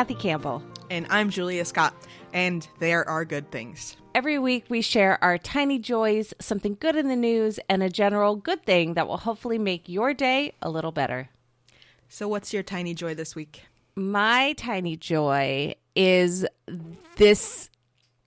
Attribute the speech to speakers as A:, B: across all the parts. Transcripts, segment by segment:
A: Kathy Campbell.
B: And I'm Julia Scott, and there are good things.
A: Every week, we share our tiny joys, something good in the news, and a general good thing that will hopefully make your day a little better.
B: So, what's your tiny joy this week?
A: My tiny joy is this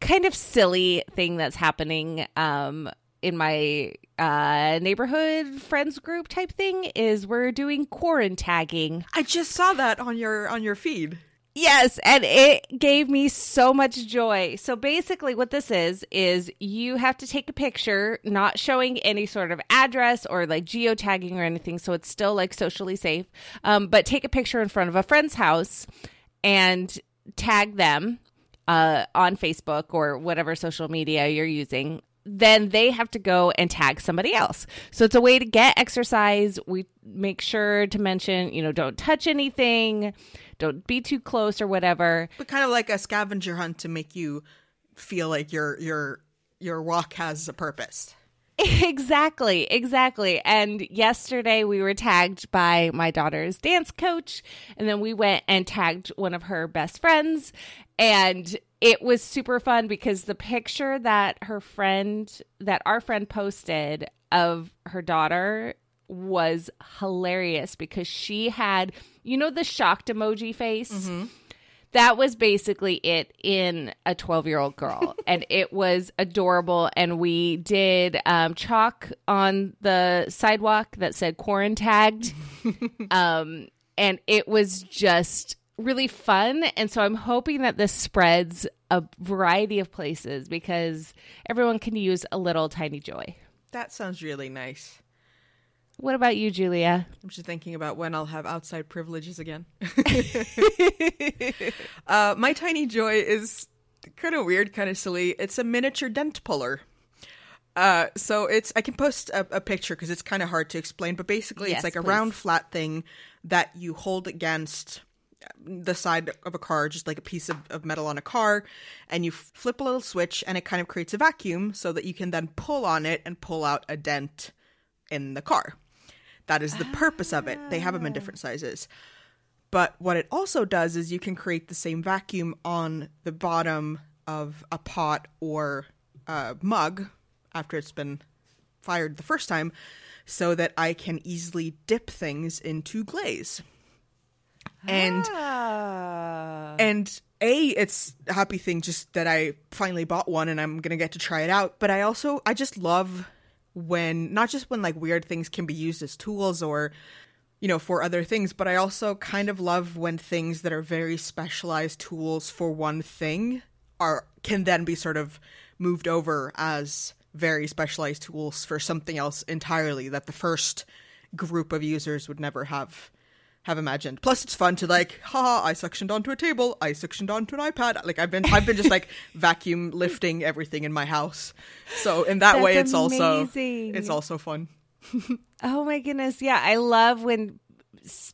A: kind of silly thing that's happening um, in my uh, neighborhood friends group type thing is we're doing quarantagging.
B: I just saw that on your on your feed.
A: Yes, and it gave me so much joy. So basically what this is is you have to take a picture not showing any sort of address or like geotagging or anything so it's still like socially safe. Um, but take a picture in front of a friend's house and tag them uh, on Facebook or whatever social media you're using then they have to go and tag somebody else. So it's a way to get exercise. We make sure to mention, you know, don't touch anything, don't be too close or whatever.
B: But kind of like a scavenger hunt to make you feel like your your your walk has a purpose.
A: Exactly, exactly. And yesterday we were tagged by my daughter's dance coach, and then we went and tagged one of her best friends. And it was super fun because the picture that her friend, that our friend posted of her daughter was hilarious because she had, you know, the shocked emoji face.
B: Mm-hmm.
A: That was basically it in a 12 year old girl. and it was adorable. And we did um, chalk on the sidewalk that said quarantagged. um, and it was just really fun. And so I'm hoping that this spreads a variety of places because everyone can use a little tiny joy.
B: That sounds really nice.
A: What about you, Julia?
B: I'm just thinking about when I'll have outside privileges again. uh, my tiny joy is kind of weird, kind of silly. It's a miniature dent puller. Uh, so it's I can post a, a picture because it's kind of hard to explain, but basically
A: Yes,
B: it's like a round flat thing that you hold against the side of a car, just like a piece of, of metal on a car, and you flip a little switch, and it kind of creates a vacuum so that you can then pull on it and pull out a dent in the car. That is the purpose of it. They have them in different sizes. But what it also does is you can create the same vacuum on the bottom of a pot or a mug after it's been fired the first time so that I can easily dip things into glaze. And
A: Ah.
B: and a it's a happy thing just that I finally bought one and I'm going to get to try it out, but I also I just love when not just when like weird things can be used as tools or you know for other things, but I also kind of love when things that are very specialized tools for one thing are can then be sort of moved over as very specialized tools for something else entirely that the first group of users would never have have imagined. Plus, it's fun to like, haha, I suctioned onto a table, I suctioned onto an iPad. Like I've been, I've been just like vacuum lifting everything in my house. So in that
A: That's
B: way, it's also it's also fun.
A: Oh my goodness. Yeah, I love when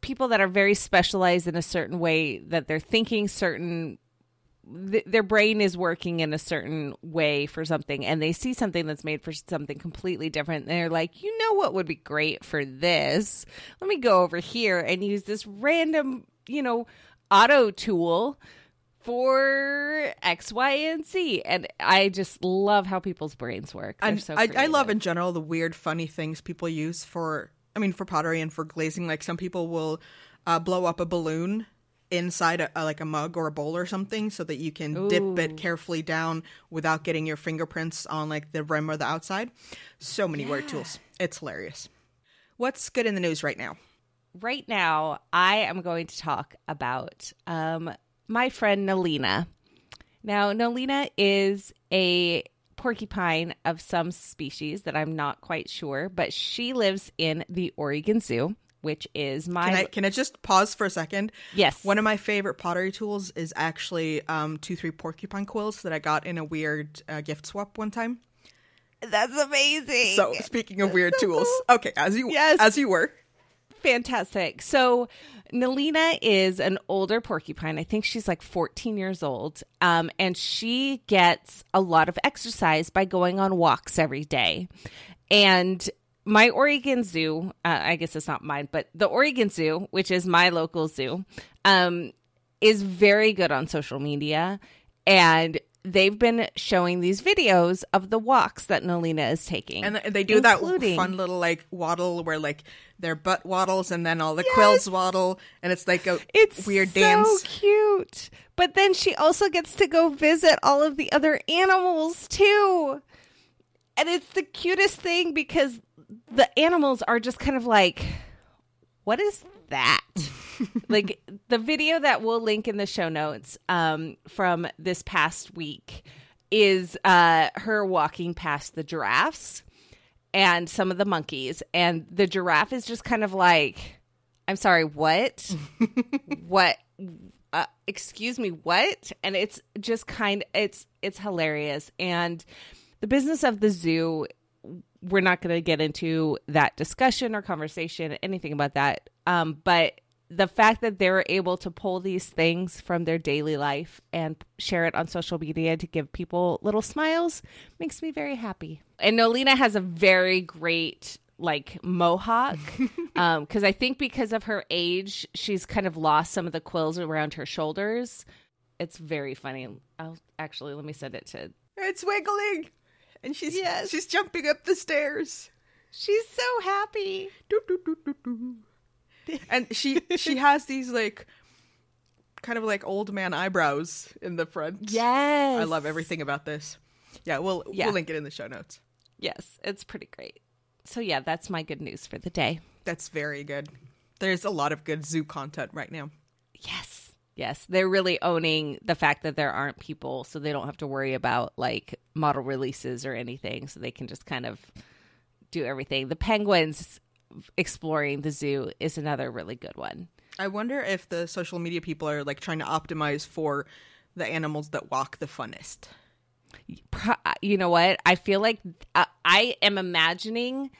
A: people that are very specialized in a certain way that they're thinking certain th- their brain is working in a certain way for something and they see something that's made for something completely different they're like, "You know what would be great for this? Let me go over here and use this random, you know, auto tool for X, Y, and Z." And I just love how people's brains work. They're
B: And
A: so
B: I, I love in general the weird, funny things people use for. I mean, for pottery and for glazing. Like some people will uh, blow up a balloon inside a, a- like a mug or a bowl or something, so that you can dip it carefully down without getting your fingerprints on like the rim or the outside. So many weird tools. It's hilarious. What's good in the news right now?
A: right now I am going to talk about um, my friend Nolina. Now, Nolina is a porcupine of some species that I'm not quite sure, but she lives in the Oregon Zoo, which is my
B: Can I can I just pause for a second?
A: yes.
B: One of my favorite pottery tools is actually um, two three porcupine quills that I got in a weird uh, gift swap one time.
A: That's amazing.
B: So speaking of weird tools, okay, as you
A: Yes.
B: as you were,
A: Fantastic. So, Nolina is an older porcupine. I think she's like 14 years old. Um, and she gets a lot of exercise by going on walks every day. And my Oregon Zoo, uh, I guess it's not mine, but the Oregon Zoo, which is my local zoo, um, is very good on social media and they've been showing these videos of the walks that Nolina is taking.
B: And they do including... that fun little like waddle where like their butt waddles and then all the yes! quills waddle and it's like a
A: it's
B: weird
A: so
B: dance.
A: cute. But then she also gets to go visit all of the other animals too. And it's the cutest thing because the animals are just kind of like what is that? like the video that we'll link in the show notes um, from this past week is uh, her walking past the giraffes and some of the monkeys, and the giraffe is just kind of like, "I'm sorry, what? what? Uh, excuse me, what?" And it's just kind. It's it's hilarious, and the business of the zoo we're not going to get into that discussion or conversation, anything about that. Um, but the fact that they're able to pull these things from their daily life and share it on social media to give people little smiles makes me very happy. And Nolina has a very great like mohawk um because i think because of her age she's kind of lost some of the quills around her shoulders it's very funny i'll actually let me send it to
B: it's wiggling and she's yes. she's jumping up the stairs.
A: She's so happy.
B: Do, do, do, and she she has these like kind of like old man eyebrows in the front.
A: Yes.
B: I love everything about this. Yeah, we'll yeah. we'll link it in the show notes.
A: Yes, it's pretty great. So yeah, that's my good news for the day.
B: That's very good. There's a lot of good zoo content right now.
A: Yes. Yes, they're really owning the fact that there aren't people, so they don't have to worry about like model releases or anything. So they can just kind of do everything. The penguins exploring the zoo is another really good one.
B: I wonder if the social media people are like trying to optimize for the animals that walk the funnest.
A: You know what? I feel like uh, I am imagining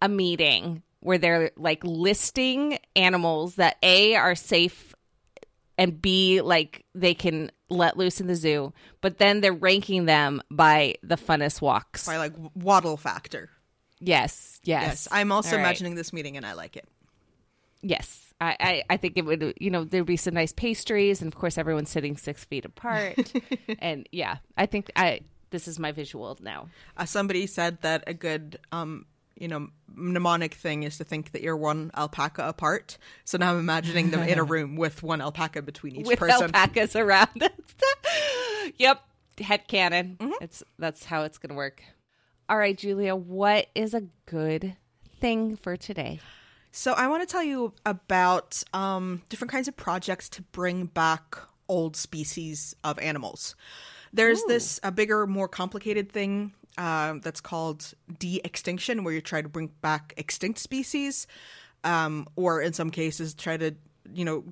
A: a meeting where they're like listing animals that A are safe and B like they can let loose in the zoo, but then they're ranking them by the funnest walks.
B: By like waddle factor.
A: Yes, yes. Yes.
B: I'm also imagining this meeting and I like it.
A: Yes. I, I, I, think it would, you know, there'd be some nice pastries, and of course, everyone's sitting six feet apart. and yeah, I think I this is my visual now.
B: Uh, somebody said that a good um, you know, mnemonic thing is to think that you're one alpaca apart. So now I'm imagining them in a room with one alpaca between each
A: with
B: person.
A: alpacas around. yep, head canon. Mm-hmm. It's that's how it's gonna work. All right, Julia, what is a good thing for today?
B: So I want to tell you about um, different kinds of projects to bring back old species of animals. There's Ooh. this a bigger, more complicated thing um, that's called de-extinction, where you try to bring back extinct species, um, or in some cases try to, you know,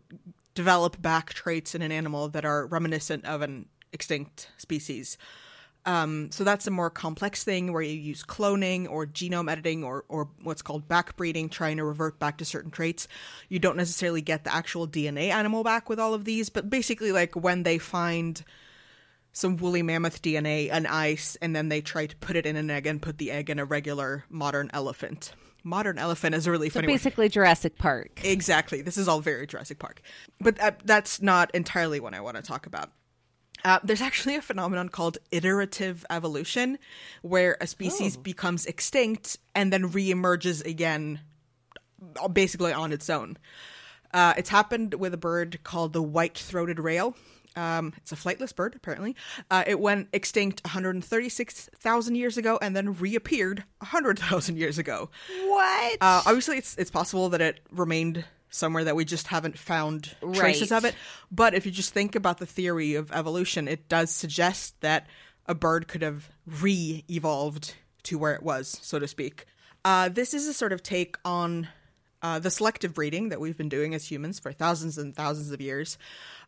B: develop back traits in an animal that are reminiscent of an extinct species. Um, so that's a more complex thing where you use cloning or genome editing or, or what's called backbreeding, trying to revert back to certain traits. You don't necessarily get the actual DNA animal back with all of these, but basically, like when they find some woolly mammoth DNA and ice, and then they try to put it in an egg and put the egg in a regular modern elephant. Modern elephant is a really
A: so
B: funny.
A: Basically, word. Jurassic Park.
B: Exactly. This is all very Jurassic Park, but that, that's not entirely what I want to talk about. Uh, there's actually a phenomenon called iterative evolution, where a species oh. becomes extinct and then reemerges again, basically on its own. Uh, it's happened with a bird called the white-throated rail, um, it's a flightless bird, apparently. Uh, it went extinct 136,000 years ago and then reappeared 100,000 years ago.
A: What?
B: Uh, obviously, it's it's possible that it remained somewhere that we just haven't found traces right. of it. But if you just think about the theory of evolution, it does suggest that a bird could have re-evolved to where it was, so to speak. Uh, this is a sort of take on uh, the selective breeding that we've been doing as humans for thousands and thousands of years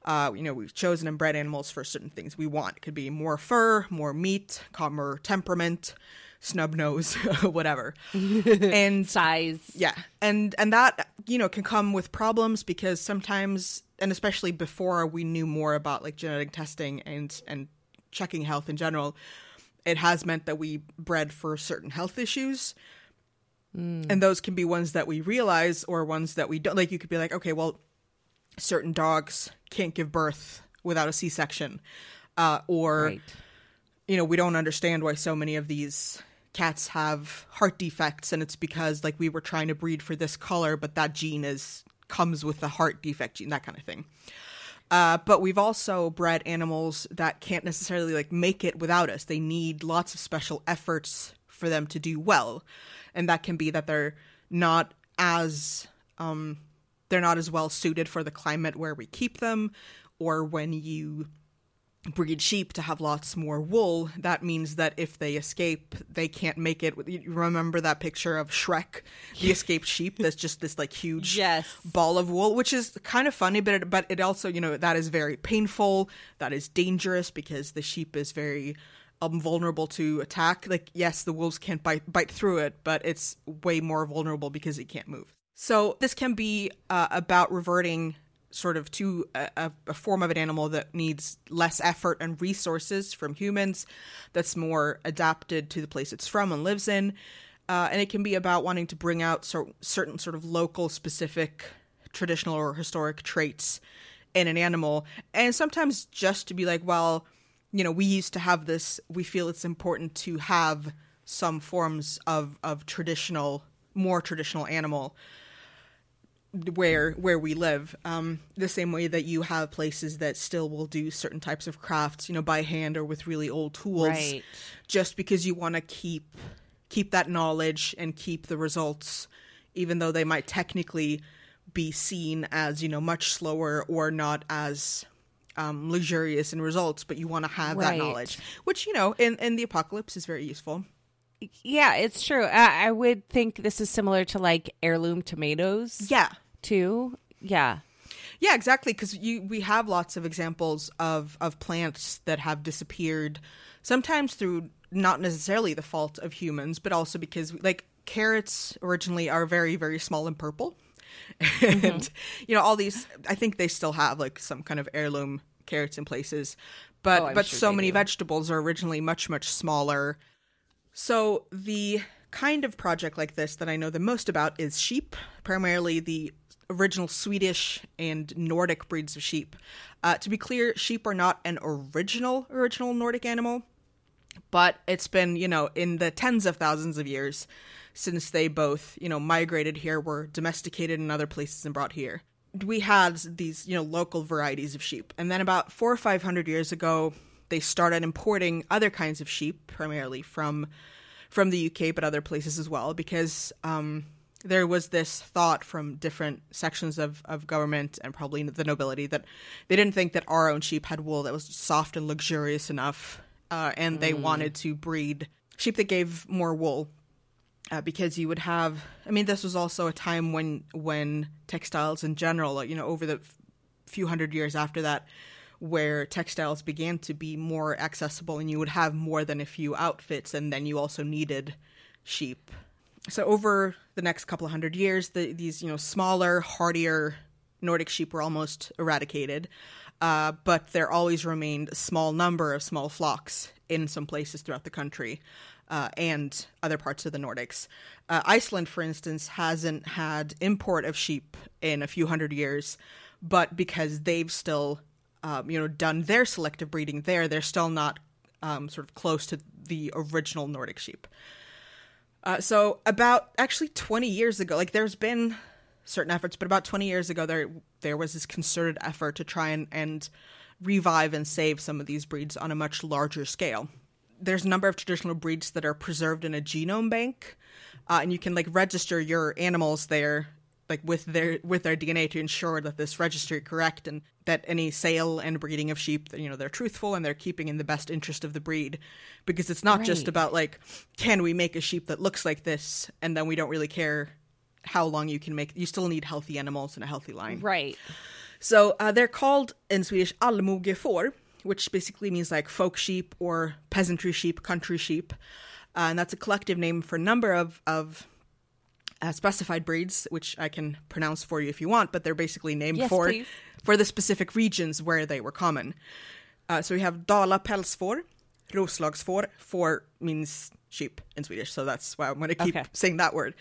B: uh, you know, we've chosen and bred animals for certain things we want. It could be more fur, more meat, calmer temperament, snub nose, whatever.
A: and size.
B: Yeah. And and that, you know, can come with problems because sometimes and especially before we knew more about like genetic testing and and checking health in general, it has meant that we bred for certain health issues. Mm. And those can be ones that we realize or ones that we don't like you could be like, okay, well, certain dogs can't give birth without a C-section, uh, or
A: Right.
B: you know we don't understand why so many of these cats have heart defects, and it's because like we were trying to breed for this color, but that gene is comes with the heart defect gene, that kind of thing. Uh, but we've also bred animals that can't necessarily like make it without us. They need lots of special efforts for them to do well, and that can be that they're not as um, they're not as well suited for the climate where we keep them, or when you breed sheep to have lots more wool, that means that if they escape, they can't make it. You remember that picture of Shrek, the escaped sheep? That's just this like huge
A: Yes.
B: ball of wool, which is kind of funny, but it, but it also you know that is very painful. That is dangerous because the sheep is very um, vulnerable to attack. Like yes, the wolves can't bite bite through it, but it's way more vulnerable because it can't move. So this can be uh, about reverting sort of to a, a, form of an animal that needs less effort and resources from humans, that's more adapted to the place it's from and lives in. Uh, and it can be about wanting to bring out cer- certain sort of local specific traditional or historic traits in an animal. And sometimes just to be like, well, you know, we used to have this, we feel it's important to have some forms of, of traditional, more traditional animal where where we live um the same way that you have places that still will do certain types of crafts you know by hand or with really old tools
A: Right.
B: just because you want to keep keep that knowledge and keep the results even though they might technically be seen as you know much slower or not as um, luxurious in results but you want to have that knowledge which you know in in the apocalypse is very useful
A: Yeah, it's true. I, I would think this is similar to like heirloom tomatoes
B: yeah
A: too. Yeah.
B: Yeah, exactly. Because you we have lots of examples of of plants that have disappeared, sometimes through not necessarily the fault of humans, but also because like carrots originally are very very small and purple, and you know all these. I think they still have like some kind of heirloom carrots in places, but
A: Oh,
B: but
A: sure
B: so many
A: do.
B: vegetables are originally much much smaller. So the kind of project like this that I know the most about is sheep, primarily the original Swedish and Nordic breeds of sheep. Uh, to be clear, sheep are not an original original Nordic animal, but it's been you know in the tens of thousands of years since they both you know migrated here, were domesticated in other places and brought here. We had these you know local varieties of sheep, and then about four or five hundred years ago, they started importing other kinds of sheep, primarily from from the UK, but other places as well, because um, there was this thought from different sections of, of government and probably the nobility that they didn't think that our own sheep had wool that was soft and luxurious enough, uh, and they wanted to breed sheep that gave more wool. Uh, because you would have, I mean, this was also a time when when textiles in general, you know, over the f- few hundred years after that, where textiles began to be more accessible and you would have more than a few outfits and then you also needed sheep. So over the next couple of hundred years the, these you know smaller hardier nordic sheep were almost eradicated uh, but there always remained a small number of small flocks in some places throughout the country uh, and other parts of the nordics. Uh, iceland for instance hasn't had import of sheep in a few hundred years but because they've still um, you know done their selective breeding there they're still not um, sort of close to the original nordic sheep. Uh, so about actually 20 years ago like there's been certain efforts but about 20 years ago there there was this concerted effort to try and, and revive and save some of these breeds on a much larger scale there's a number of traditional breeds that are preserved in a genome bank uh, and you can like register your animals there like with their with their DNA to ensure that this registry is correct and that any sale and breeding of sheep that you know they're truthful and they're keeping in the best interest of the breed. Because it's not just about like can we make a sheep that looks like this and then we don't really care how long you can make you still need healthy animals and a healthy line.
A: Right.
B: so uh, they're called in Swedish allmogefår, which basically means like folk sheep or peasantry sheep, country sheep, uh, and that's a collective name for a number of of uh, specified breeds, which I can pronounce for you if you want, but they're basically named
A: Yes,
B: for
A: please.
B: for the specific regions where they were common. Uh, so we have Dala pälsfår, Roslagsfår. Får means sheep in Swedish, so that's why I'm going to keep
A: Okay.
B: saying that word.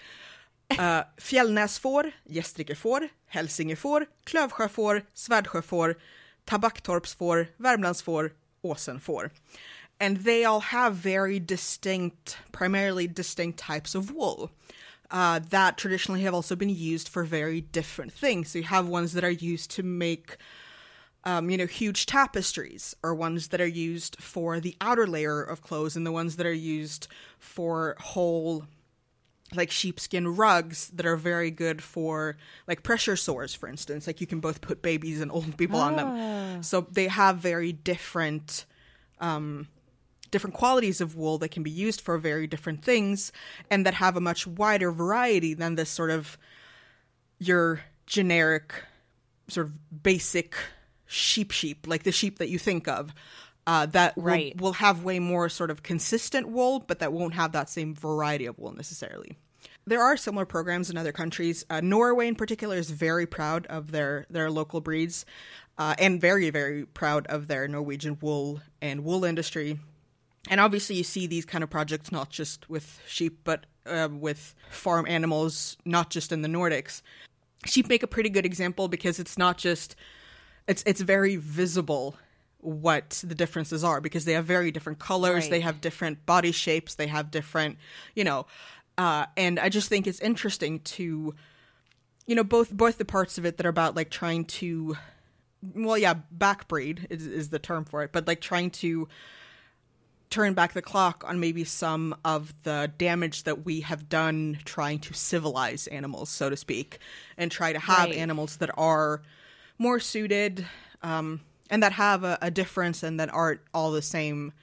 B: Uh, fjällnäsfår, gästrikefår, hälsingefår, klövsjöfår, svärdsjöfår, tabacktorpsfår, värmlandsfår, åsenfår. And they all have very distinct, primarily distinct types of wool. Uh, that traditionally have also been used for very different things. So you have ones that are used to make um, you know, huge tapestries or ones that are used for the outer layer of clothes, and the ones that are used for whole, like sheepskin rugs that are very good for like pressure sores, for instance. Like you can both put babies and old people on them. So they have very different, um, different qualities of wool that can be used for very different things, and that have a much wider variety than this sort of your generic, sort of basic sheep sheep, like the sheep that you think of. Uh, that will,
A: Right.
B: will have way more sort of consistent wool, but that won't have that same variety of wool necessarily. There are similar programs in other countries. Uh, Norway, in particular, is very proud of their their local breeds, uh, and very very proud of their Norwegian wool and wool industry. And obviously, you see these kind of projects not just with sheep, but uh, with farm animals, not just in the Nordics. Sheep make a pretty good example because it's not just it's it's very visible what the differences are because they have very different colors,
A: Right.
B: they have different body shapes, they have different, you know, uh, and I just think it's interesting to, you know, both both the parts of it that are about like trying to, well, yeah, backbreed is, is the term for it, but like trying to turn back the clock on maybe some of the damage that we have done trying to civilize animals, so to speak, and try to have
A: Right.
B: animals that are more suited um, and that have a, a difference and that aren't all the same.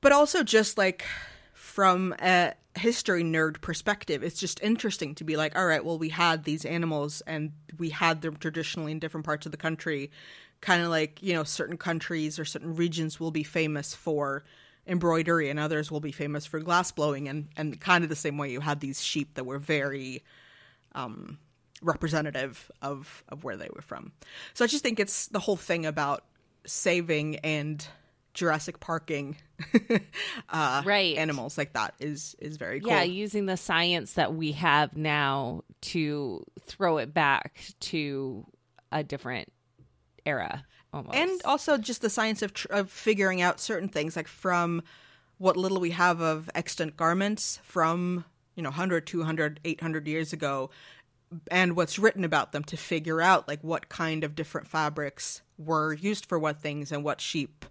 B: But also, just like from a history nerd perspective, it's just interesting to be like, all right, well, we had these animals and we had them traditionally in different parts of the country. Kind of like, you know, certain countries or certain regions will be famous for embroidery and others will be famous for glass blowing and, and kind of the same way you had these sheep that were very um, representative of, of where they were from. So I just think it's the whole thing about saving and Jurassic Parking uh,
A: Right.
B: animals like that is is very cool.
A: Yeah, using the science that we have now to throw it back to a different era almost.
B: and also just the science of, tr- of figuring out certain things like from what little we have of extant garments from you know 100 200 800 years ago and what's written about them to figure out like what kind of different fabrics were used for what things and what sheep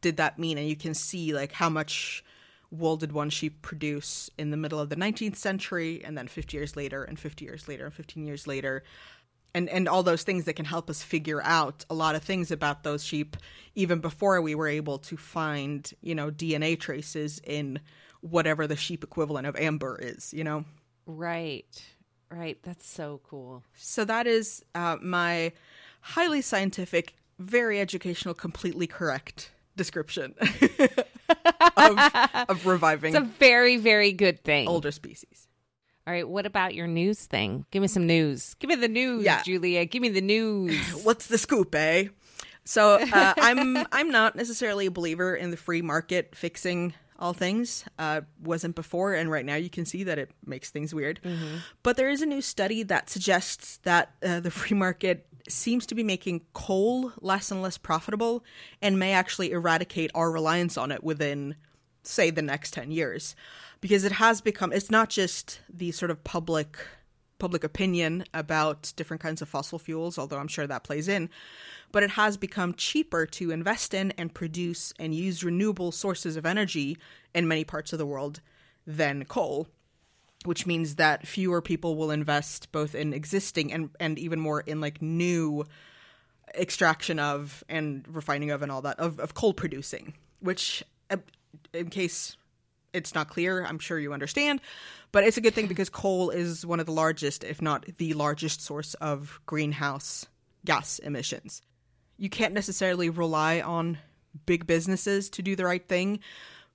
B: did that mean and you can see like how much wool did one sheep produce in the middle of the 19th century and then 50 years later and 50 years later and 15 years later and and all those things that can help us figure out a lot of things about those sheep even before we were able to find you know DNA traces in whatever the sheep equivalent of amber is you know
A: right. Right. That's so cool.
B: so that is uh, my highly scientific very educational completely correct description of, of reviving
A: It's a very, very good thing.
B: older species
A: All right. What about your news thing? Give me some news. Give me the news,
B: Yeah.
A: Julia. Give me the news.
B: what's the scoop, eh? So uh, I'm I'm not necessarily a believer in the free market fixing all things. Uh, wasn't before, and right now you can see that it makes things weird. But there is a new study that suggests that uh, the free market seems to be making coal less and less profitable, and may actually eradicate our reliance on it within, say, the next ten years, because it has become. It's not just the sort of public public opinion about different kinds of fossil fuels, although I'm sure that plays in. But it has become cheaper to invest in and produce and use renewable sources of energy in many parts of the world than coal, which means that fewer people will invest both in existing and, and even more in like new extraction of and refining of and all that of, of coal producing, which, uh, in case it's not clear. I'm sure you understand, but it's a good thing because coal is one of the largest, if not the largest, source of greenhouse gas emissions. You can't necessarily rely on big businesses to do the right thing,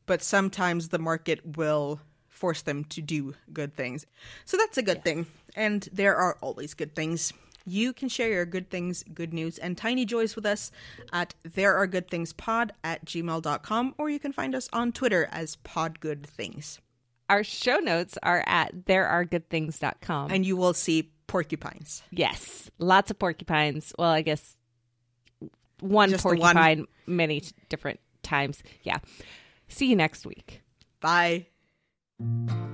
B: but sometimes the market will force them to do good things. So that's a good thing. And there are always good things. You can share your good things, good news, and tiny joys with us at therearegoodthingspod are good things pod at gmail.com, or you can find us on Twitter as podgoodthings.
A: Our show notes are at therearegoodthings.com.
B: And you will see porcupines.
A: yes, lots of porcupines. Well, I guess one
B: Just the one.
A: porcupine many different times. Yeah. See you next week.
B: Bye. Thank you.